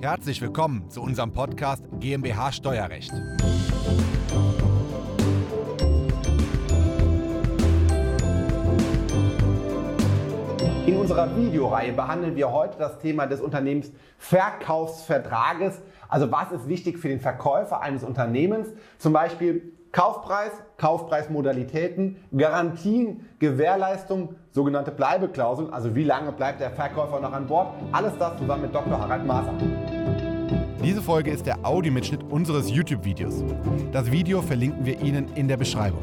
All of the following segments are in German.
Herzlich willkommen zu unserem Podcast GmbH Steuerrecht. In unserer Videoreihe behandeln wir heute das Thema des Unternehmensverkaufsvertrages. Also was ist wichtig für den Verkäufer eines Unternehmens? Zum Beispiel Kaufpreis, Kaufpreismodalitäten, Garantien, Gewährleistung, sogenannte Bleibeklauseln, also wie lange bleibt der Verkäufer noch an Bord. Alles das zusammen mit Dr. Harald Maser. Diese Folge ist der Audiomitschnitt unseres YouTube-Videos. Das Video verlinken wir Ihnen in der Beschreibung.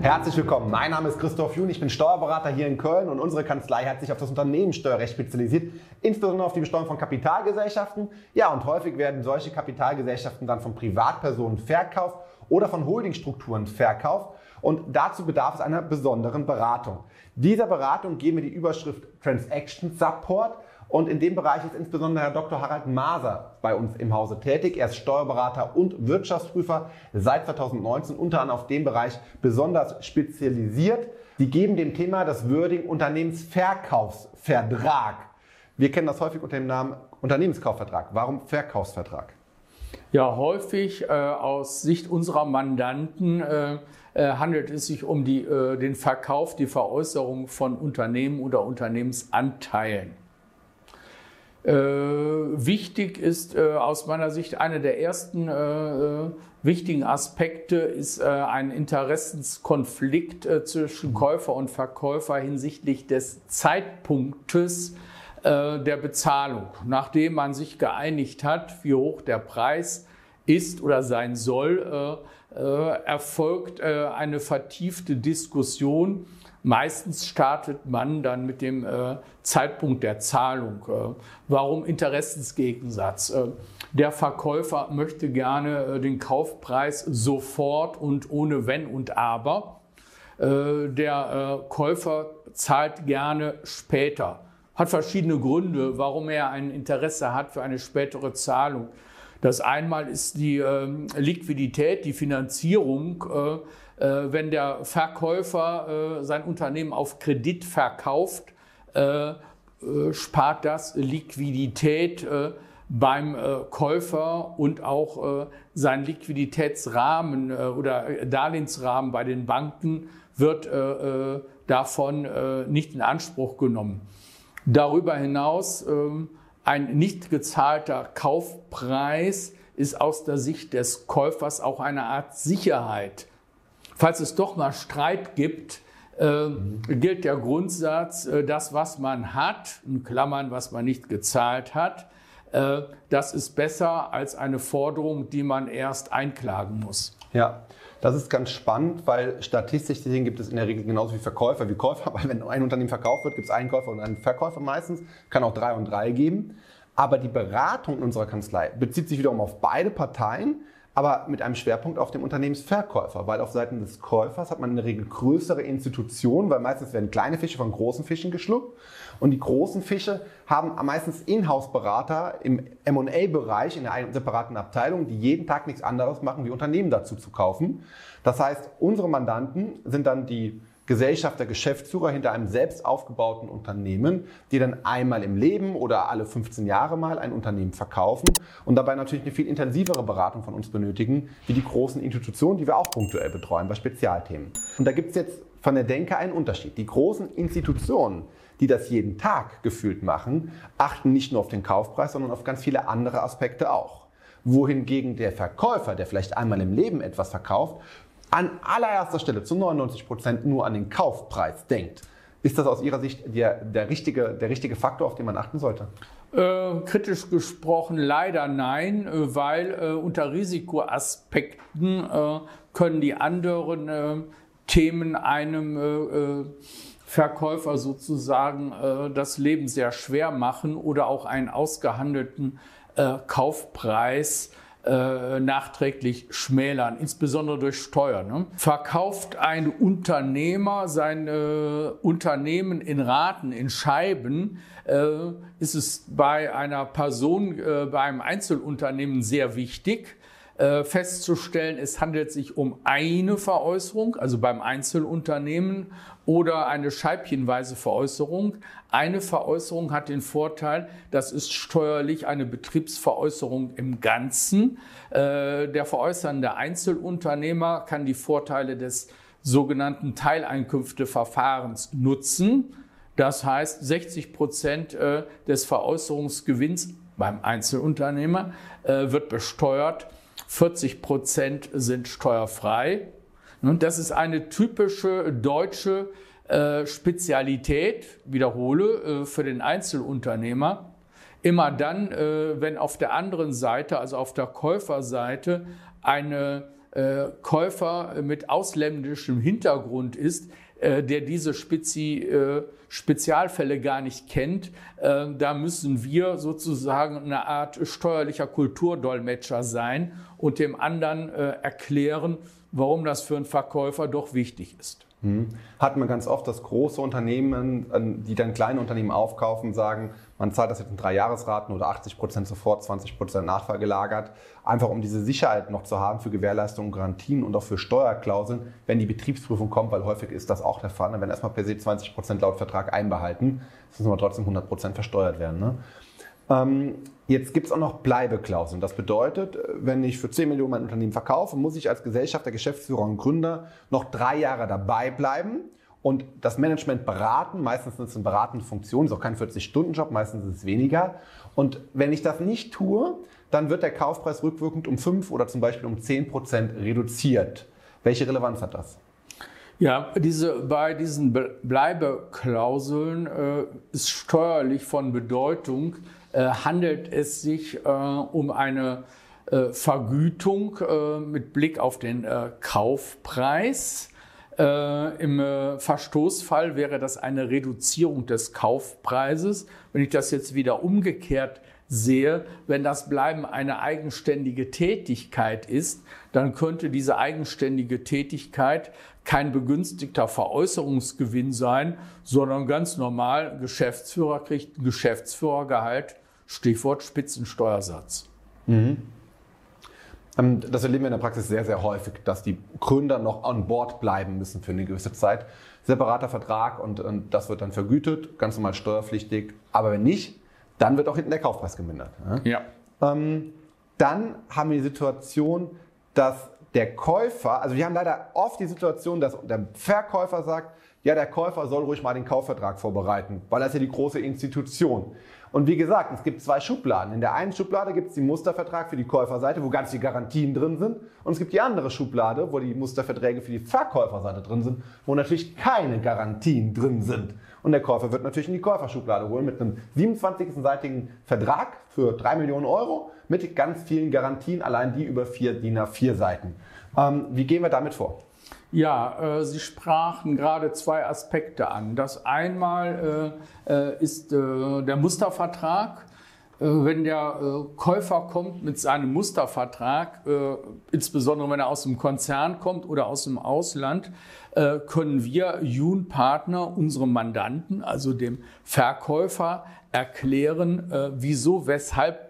Herzlich willkommen. Mein Name ist Christoph Jun, ich bin Steuerberater hier in Köln und unsere Kanzlei hat sich auf das Unternehmenssteuerrecht spezialisiert, insbesondere auf die Besteuerung von Kapitalgesellschaften. Ja, und häufig werden solche Kapitalgesellschaften dann von Privatpersonen verkauft oder von Holdingstrukturen verkauft und dazu bedarf es einer besonderen Beratung. Dieser Beratung geben wir die Überschrift Transaction Support und in dem Bereich ist insbesondere Herr Dr. Harald Maser bei uns im Hause tätig. Er ist Steuerberater und Wirtschaftsprüfer seit 2019 unter anderem auf dem Bereich besonders spezialisiert. Sie geben dem Thema das Wording Unternehmensverkaufsvertrag. Wir kennen das häufig unter dem Namen Unternehmenskaufvertrag. Warum Verkaufsvertrag? Ja, häufig äh, aus Sicht unserer Mandanten äh, äh, handelt es sich um die, äh, den Verkauf, die Veräußerung von Unternehmen oder Unternehmensanteilen. Äh, wichtig ist äh, aus meiner Sicht einer der ersten äh, äh wichtigen Aspekte ist äh, ein Interessenskonflikt äh, zwischen Käufer und Verkäufer hinsichtlich des Zeitpunktes der Bezahlung. Nachdem man sich geeinigt hat, wie hoch der Preis ist oder sein soll, erfolgt eine vertiefte Diskussion Meistens startet man dann mit dem äh, Zeitpunkt der Zahlung. Äh, warum Interessensgegensatz? Äh, der Verkäufer möchte gerne äh, den Kaufpreis sofort und ohne Wenn und Aber. Äh, der äh, Käufer zahlt gerne später. Hat verschiedene Gründe, warum er ein Interesse hat für eine spätere Zahlung. Das einmal ist die ähm, Liquidität, die Finanzierung äh, wenn der Verkäufer äh, sein Unternehmen auf Kredit verkauft, äh, spart das Liquidität beim Käufer und auch sein Liquiditätsrahmen oder Darlehensrahmen bei den Banken wird davon nicht in Anspruch genommen. Darüber hinaus ähm, ein nicht gezahlter Kaufpreis ist aus der Sicht des Käufers auch eine Art Sicherheit falls es doch mal Streit gibt, äh, gilt der Grundsatz, äh, das, was man hat, in Klammern, was man nicht gezahlt hat, äh, das ist besser als eine Forderung, die man erst einklagen muss. Ja, das ist ganz spannend, weil statistisch gesehen gibt es in der Regel genauso wie Verkäufer wie Käufer, weil wenn ein Unternehmen verkauft wird, gibt es einen Käufer und einen Verkäufer meistens, kann auch drei und drei geben. Aber die Beratung in unserer Kanzlei bezieht sich wiederum auf beide Parteien aber mit einem Schwerpunkt auf dem Unternehmensverkäufer, weil auf Seiten des Käufers hat man in der Regel größere Institutionen, weil meistens werden kleine Fische von großen Fischen geschluckt und die großen Fische haben meistens Inhouse-Berater im M&A-Bereich in einer separaten Abteilung, die jeden Tag nichts anderes machen, wie Unternehmen dazu zu kaufen. Das heißt, unsere Mandanten sind dann die Gesellschafter, Geschäftsführer hinter einem selbst aufgebauten Unternehmen, die dann einmal im Leben oder alle 15 Jahre mal ein Unternehmen verkaufen und dabei natürlich eine viel intensivere Beratung von uns benötigen, wie die großen Institutionen, die wir auch punktuell betreuen bei Spezialthemen. Und da gibt es jetzt von der Denke einen Unterschied. Die großen Institutionen, die das jeden Tag gefühlt machen, achten nicht nur auf den Kaufpreis, sondern auf ganz viele andere Aspekte auch wohingegen der Verkäufer, der vielleicht einmal im Leben etwas verkauft, an allererster Stelle zu 99 Prozent nur an den Kaufpreis denkt. Ist das aus Ihrer Sicht der, der, richtige, der richtige Faktor, auf den man achten sollte? Äh, kritisch gesprochen leider nein, äh, weil äh, unter Risikoaspekten äh, können die anderen äh, Themen einem äh, Verkäufer sozusagen das Leben sehr schwer machen oder auch einen ausgehandelten Kaufpreis äh, nachträglich schmälern, insbesondere durch Steuern. Ne? Verkauft ein Unternehmer sein äh, Unternehmen in Raten, in Scheiben, äh, ist es bei einer Person, äh, bei einem Einzelunternehmen sehr wichtig, äh, festzustellen, es handelt sich um eine Veräußerung, also beim Einzelunternehmen, oder eine scheibchenweise Veräußerung. Eine Veräußerung hat den Vorteil, das ist steuerlich eine Betriebsveräußerung im Ganzen. Äh, der veräußernde Einzelunternehmer kann die Vorteile des sogenannten Teileinkünfteverfahrens nutzen. Das heißt, 60 Prozent äh, des Veräußerungsgewinns beim Einzelunternehmer wird besteuert 40 Prozent sind steuerfrei. Und das ist eine typische deutsche äh, Spezialität, wiederhole, äh, für den Einzelunternehmer. Immer dann, äh, wenn auf der anderen Seite, also auf der Käuferseite, eine Käufer mit ausländischem Hintergrund ist, der diese Spezi, äh, Spezialfälle gar nicht kennt. Äh, da müssen wir sozusagen eine Art steuerlicher Kulturdolmetscher sein und dem anderen erklären, warum das für einen Verkäufer doch wichtig ist. Mhm. Hat man ganz oft, dass große Unternehmen, die dann kleine Unternehmen aufkaufen, sagen, man zahlt das jetzt in drei Jahresraten oder 80 Prozent sofort, 20 Prozent nachvergelagert, einfach um diese Sicherheit noch zu haben für Gewährleistungen, Garantien und auch für Steuerklauseln, wenn die Betriebsprüfung kommt, weil häufig ist das auch der Fall. Dann werden erstmal per se 20 Prozent laut Vertrag einbehalten, es müssen aber trotzdem 100 Prozent versteuert werden. Ne? Ähm, jetzt gibt es auch noch Bleibeklauseln. Das bedeutet, wenn ich für 10 Millionen mein Unternehmen verkaufe, muss ich als Gesellschafter, Geschäftsführer und Gründer noch drei Jahre dabei bleiben und das Management beraten. Meistens ist es eine beratende Funktion, ist auch kein 40-Stunden-Job, meistens ist es weniger. Und wenn ich das nicht tue, dann wird der Kaufpreis rückwirkend um 5 oder zum Beispiel um 10 Prozent reduziert. Welche Relevanz hat das? Ja, diese, bei diesen Bleibeklauseln äh, ist steuerlich von Bedeutung, äh, handelt es sich äh, um eine äh, Vergütung äh, mit Blick auf den äh, Kaufpreis. Im Verstoßfall wäre das eine Reduzierung des Kaufpreises. Wenn ich das jetzt wieder umgekehrt sehe, wenn das Bleiben eine eigenständige Tätigkeit ist, dann könnte diese eigenständige Tätigkeit kein begünstigter Veräußerungsgewinn sein, sondern ganz normal, Geschäftsführer kriegt ein Geschäftsführergehalt, Stichwort Spitzensteuersatz. Mhm. Ähm, das erleben wir in der Praxis sehr, sehr häufig, dass die Gründer noch an Bord bleiben müssen für eine gewisse Zeit. Separater Vertrag und, und das wird dann vergütet, ganz normal steuerpflichtig. Aber wenn nicht, dann wird auch hinten der Kaufpreis gemindert. Ja. Ähm, dann haben wir die Situation, dass der Käufer, also wir haben leider oft die Situation, dass der Verkäufer sagt, ja, der Käufer soll ruhig mal den Kaufvertrag vorbereiten, weil das ist ja die große Institution. Und wie gesagt, es gibt zwei Schubladen. In der einen Schublade gibt es den Mustervertrag für die Käuferseite, wo ganz viele Garantien drin sind. Und es gibt die andere Schublade, wo die Musterverträge für die Verkäuferseite drin sind, wo natürlich keine Garantien drin sind. Und der Käufer wird natürlich in die Käuferschublade holen mit einem 27-seitigen Vertrag für 3 Millionen Euro mit ganz vielen Garantien, allein die über vier DIN A4 Seiten. Ähm, wie gehen wir damit vor? Ja, äh, Sie sprachen gerade zwei Aspekte an. Das einmal äh, äh ist äh, der Mustervertrag. Äh, wenn der äh, Käufer kommt mit seinem Mustervertrag, insbesondere wenn er aus dem Konzern kommt oder aus dem Ausland, können wir Jun-Partner unserem Mandanten, also dem Verkäufer, erklären, wieso, weshalb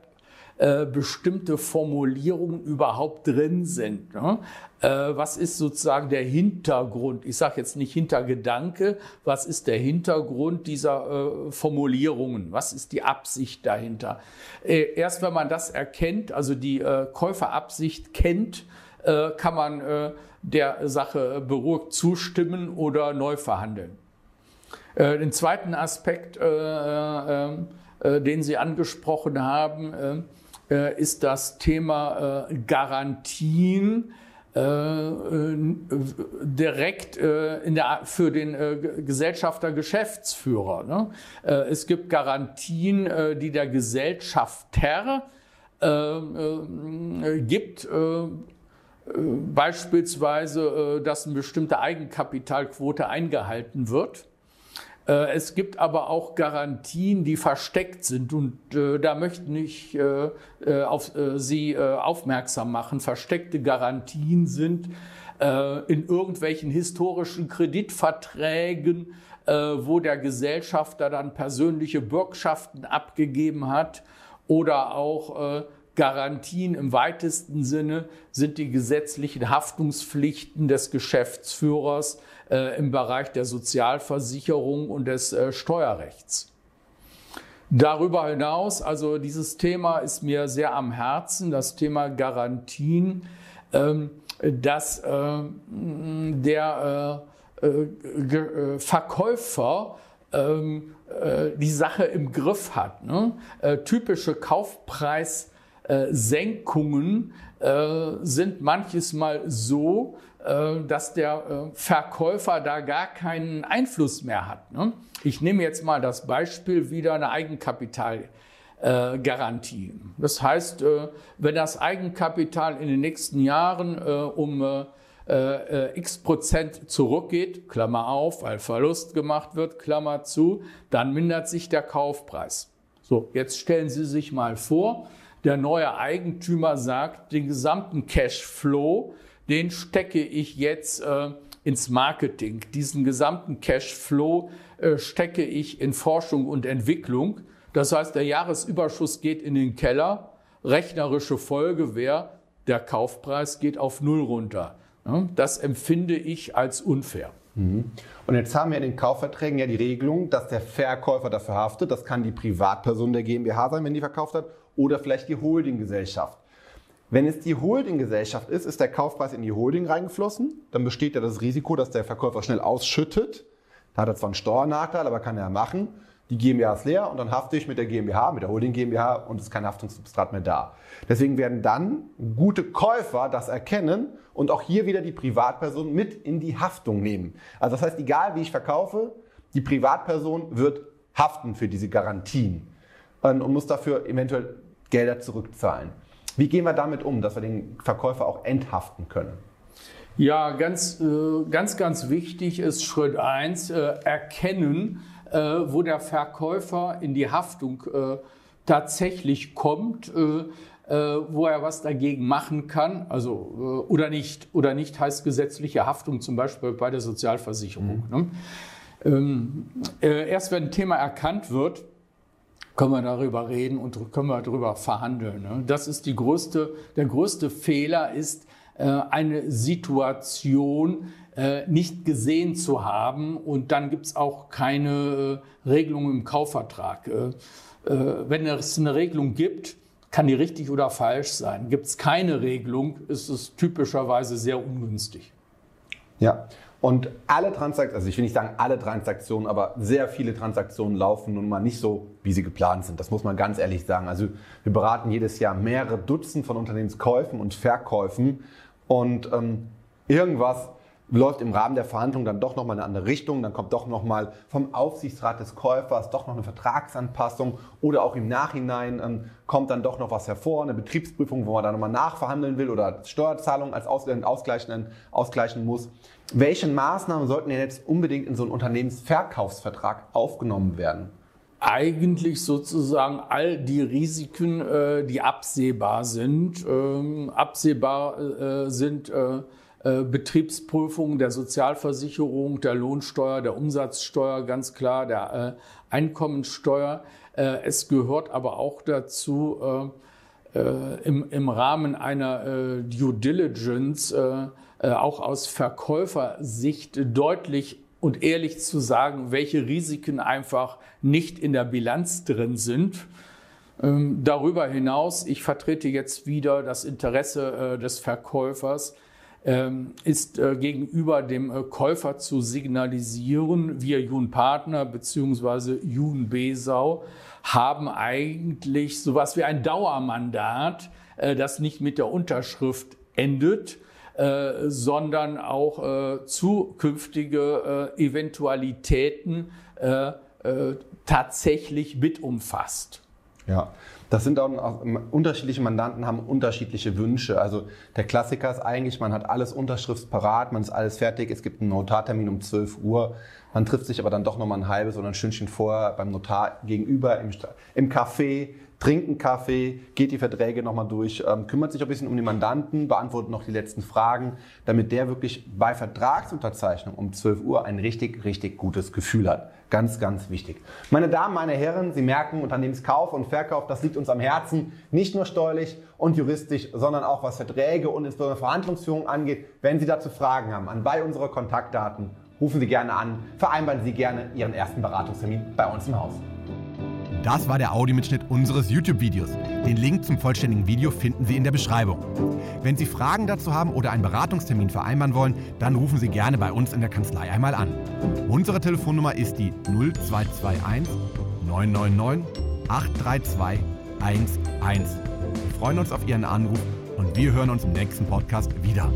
äh, bestimmte Formulierungen überhaupt drin sind. Ne? Äh, was ist sozusagen der Hintergrund? Ich sage jetzt nicht Hintergedanke, was ist der Hintergrund dieser äh, Formulierungen? Was ist die Absicht dahinter? Äh, erst wenn man das erkennt, also die äh, Käuferabsicht kennt, kann man der Sache beruhigt zustimmen oder neu verhandeln. Den zweiten Aspekt, den Sie angesprochen haben, ist das Thema äh, Garantien äh, direkt in der, für den Gesellschafter Geschäftsführer. Ne? es gibt Garantien, die der Gesellschafter gibt, beispielsweise, dass eine bestimmte Eigenkapitalquote eingehalten wird. Äh, es gibt aber auch Garantien, die versteckt sind und äh, da möchte ich äh, äh auf äh, Sie äh, aufmerksam machen. Versteckte Garantien sind in irgendwelchen historischen Kreditverträgen, wo der Gesellschafter dann persönliche Bürgschaften abgegeben hat oder auch Garantien im weitesten Sinne sind die gesetzlichen Haftungspflichten des Geschäftsführers äh, im Bereich der Sozialversicherung und des äh, Steuerrechts. Darüber hinaus, also dieses Thema ist mir sehr am Herzen, das Thema Garantien, ähm, dass äh, der äh, äh, Verkäufer ähm, äh, die Sache im Griff hat. Ne? Äh, typische Kaufpreissenkungen äh, sind manches Mal so, äh, dass der äh, Verkäufer da gar keinen Einfluss mehr hat. Ne? Ich nehme jetzt mal das Beispiel wieder eine Eigenkapitalgarantie. Das heißt, wenn das Eigenkapital in den nächsten Jahren um x Prozent zurückgeht, Klammer auf, weil Verlust gemacht wird, Klammer zu, dann mindert sich der Kaufpreis. So, jetzt stellen Sie sich mal vor, der neue Eigentümer sagt, den gesamten Cashflow den stecke ich jetzt äh, ins Marketing. Diesen gesamten Cashflow äh, stecke ich in Forschung und Entwicklung. Das heißt, der Jahresüberschuss geht in den Keller. Rechnerische Folge wäre, der Kaufpreis geht auf Null runter. Das empfinde ich als unfair. Mhm. Und jetzt haben wir in den Kaufverträgen ja die Regelung, dass der Verkäufer dafür haftet. Das kann die Privatperson der GmbH sein, wenn die verkauft hat, oder vielleicht die Holdinggesellschaft. Wenn es die Holdinggesellschaft ist, ist der Kaufpreis in die Holding reingeflossen. Dann besteht ja das Risiko, dass der Verkäufer schnell ausschüttet. Da hat er zwar einen Steuernachteil, aber kann er machen. Die GmbH ist leer und dann hafte ich mit der GmbH, mit der Holding GmbH und es ist kein Haftungssubstrat mehr da. Deswegen werden dann gute Käufer das erkennen und auch hier wieder die Privatperson mit in die Haftung nehmen. Also das heißt, egal wie ich verkaufe, die Privatperson wird haften für diese Garantien und muss dafür eventuell Gelder zurückzahlen. Wie gehen wir damit um, dass wir den Verkäufer auch enthaften können? Ja, ganz, äh, ganz, ganz wichtig ist Schritt eins äh, erkennen, äh, wo der Verkäufer in die Haftung tatsächlich kommt, wo er was dagegen machen kann, also oder nicht. Oder nicht heißt gesetzliche Haftung zum Beispiel bei der Sozialversicherung. Mhm. Ne? Ähm, erst wenn ein Thema erkannt wird, können wir darüber reden und können wir darüber verhandeln. Ne? Das ist die größte, der größte Fehler ist, äh, eine Situation äh, nicht gesehen zu haben und dann gibt es auch keine äh, Regelung im Kaufvertrag. Wenn es eine Regelung gibt, kann die richtig oder falsch sein. Gibt es keine Regelung, ist es typischerweise sehr ungünstig. Ja, und alle Transaktionen, also ich will nicht sagen alle Transaktionen, aber sehr viele Transaktionen laufen nun mal nicht so, wie sie geplant sind. Das muss man ganz ehrlich sagen. Also wir beraten jedes Jahr mehrere Dutzend von Unternehmenskäufen und Verkäufen und ähm, irgendwas läuft im Rahmen der Verhandlung dann doch nochmal in eine andere Richtung, dann kommt doch nochmal vom Aufsichtsrat des Käufers doch noch eine Vertragsanpassung oder auch im Nachhinein ähm, kommt dann doch noch was hervor, eine Betriebsprüfung, wo man dann nochmal nachverhandeln will oder Steuerzahlungen als ausgleichen, ausgleichen muss. Welche Maßnahmen sollten denn jetzt unbedingt in so einen Unternehmensverkaufsvertrag aufgenommen werden? Eigentlich sozusagen all die Risiken, äh, die absehbar sind. Ähm, absehbar äh, sind äh, Betriebsprüfungen der Sozialversicherung, der Lohnsteuer, der Umsatzsteuer, ganz klar, der Einkommensteuer. Es gehört aber auch dazu, im, Rahmen einer Due Diligence äh, auch aus Verkäufersicht deutlich und ehrlich zu sagen, welche Risiken einfach nicht in der Bilanz drin sind. Ähm, darüber hinaus, ich vertrete jetzt wieder das Interesse äh, des Verkäufers, ist äh, gegenüber dem Käufer zu signalisieren, wir Jun Partner bzw. Jun Besau haben eigentlich sowas wie ein Dauermandat, das nicht mit der Unterschrift endet, äh, sondern auch äh, zukünftige äh, Eventualitäten äh, äh, tatsächlich mit umfasst. Ja, das sind auch unterschiedliche Mandanten haben unterschiedliche Wünsche. Also der Klassiker ist eigentlich, man hat alles unterschriftsparat, man ist alles fertig, es gibt einen Notartermin um 12 Uhr, man trifft sich aber dann doch noch mal ein halbes oder ein Stündchen vorher beim Notar gegenüber im, im Café, trinkt einen Kaffee, geht die Verträge nochmal durch, ähm, kümmert sich ein bisschen um den Mandanten, beantwortet noch die letzten Fragen, damit der wirklich bei Vertragsunterzeichnung um 12 Uhr ein richtig, richtig gutes Gefühl hat. Ganz, ganz wichtig. Meine Damen, meine Herren, Sie merken, Unternehmenskauf und Verkauf, das liegt uns am Herzen, nicht nur steuerlich und juristisch, sondern auch was Verträge und insbesondere Verhandlungsführung angeht. Wenn Sie dazu Fragen haben, anbei unsere Kontaktdaten, rufen Sie gerne an, vereinbaren Sie gerne Ihren ersten Beratungstermin bei uns im Haus. Das war der Audiomitschnitt unseres YouTube-Videos. Den Link zum vollständigen Video finden Sie in der Beschreibung. Wenn Sie Fragen dazu haben oder einen Beratungstermin vereinbaren wollen, dann rufen Sie gerne bei uns in der Kanzlei einmal an. Unsere Telefonnummer ist die 0221 999 832 11. Wir freuen uns auf Ihren Anruf und wir hören uns im nächsten Podcast wieder.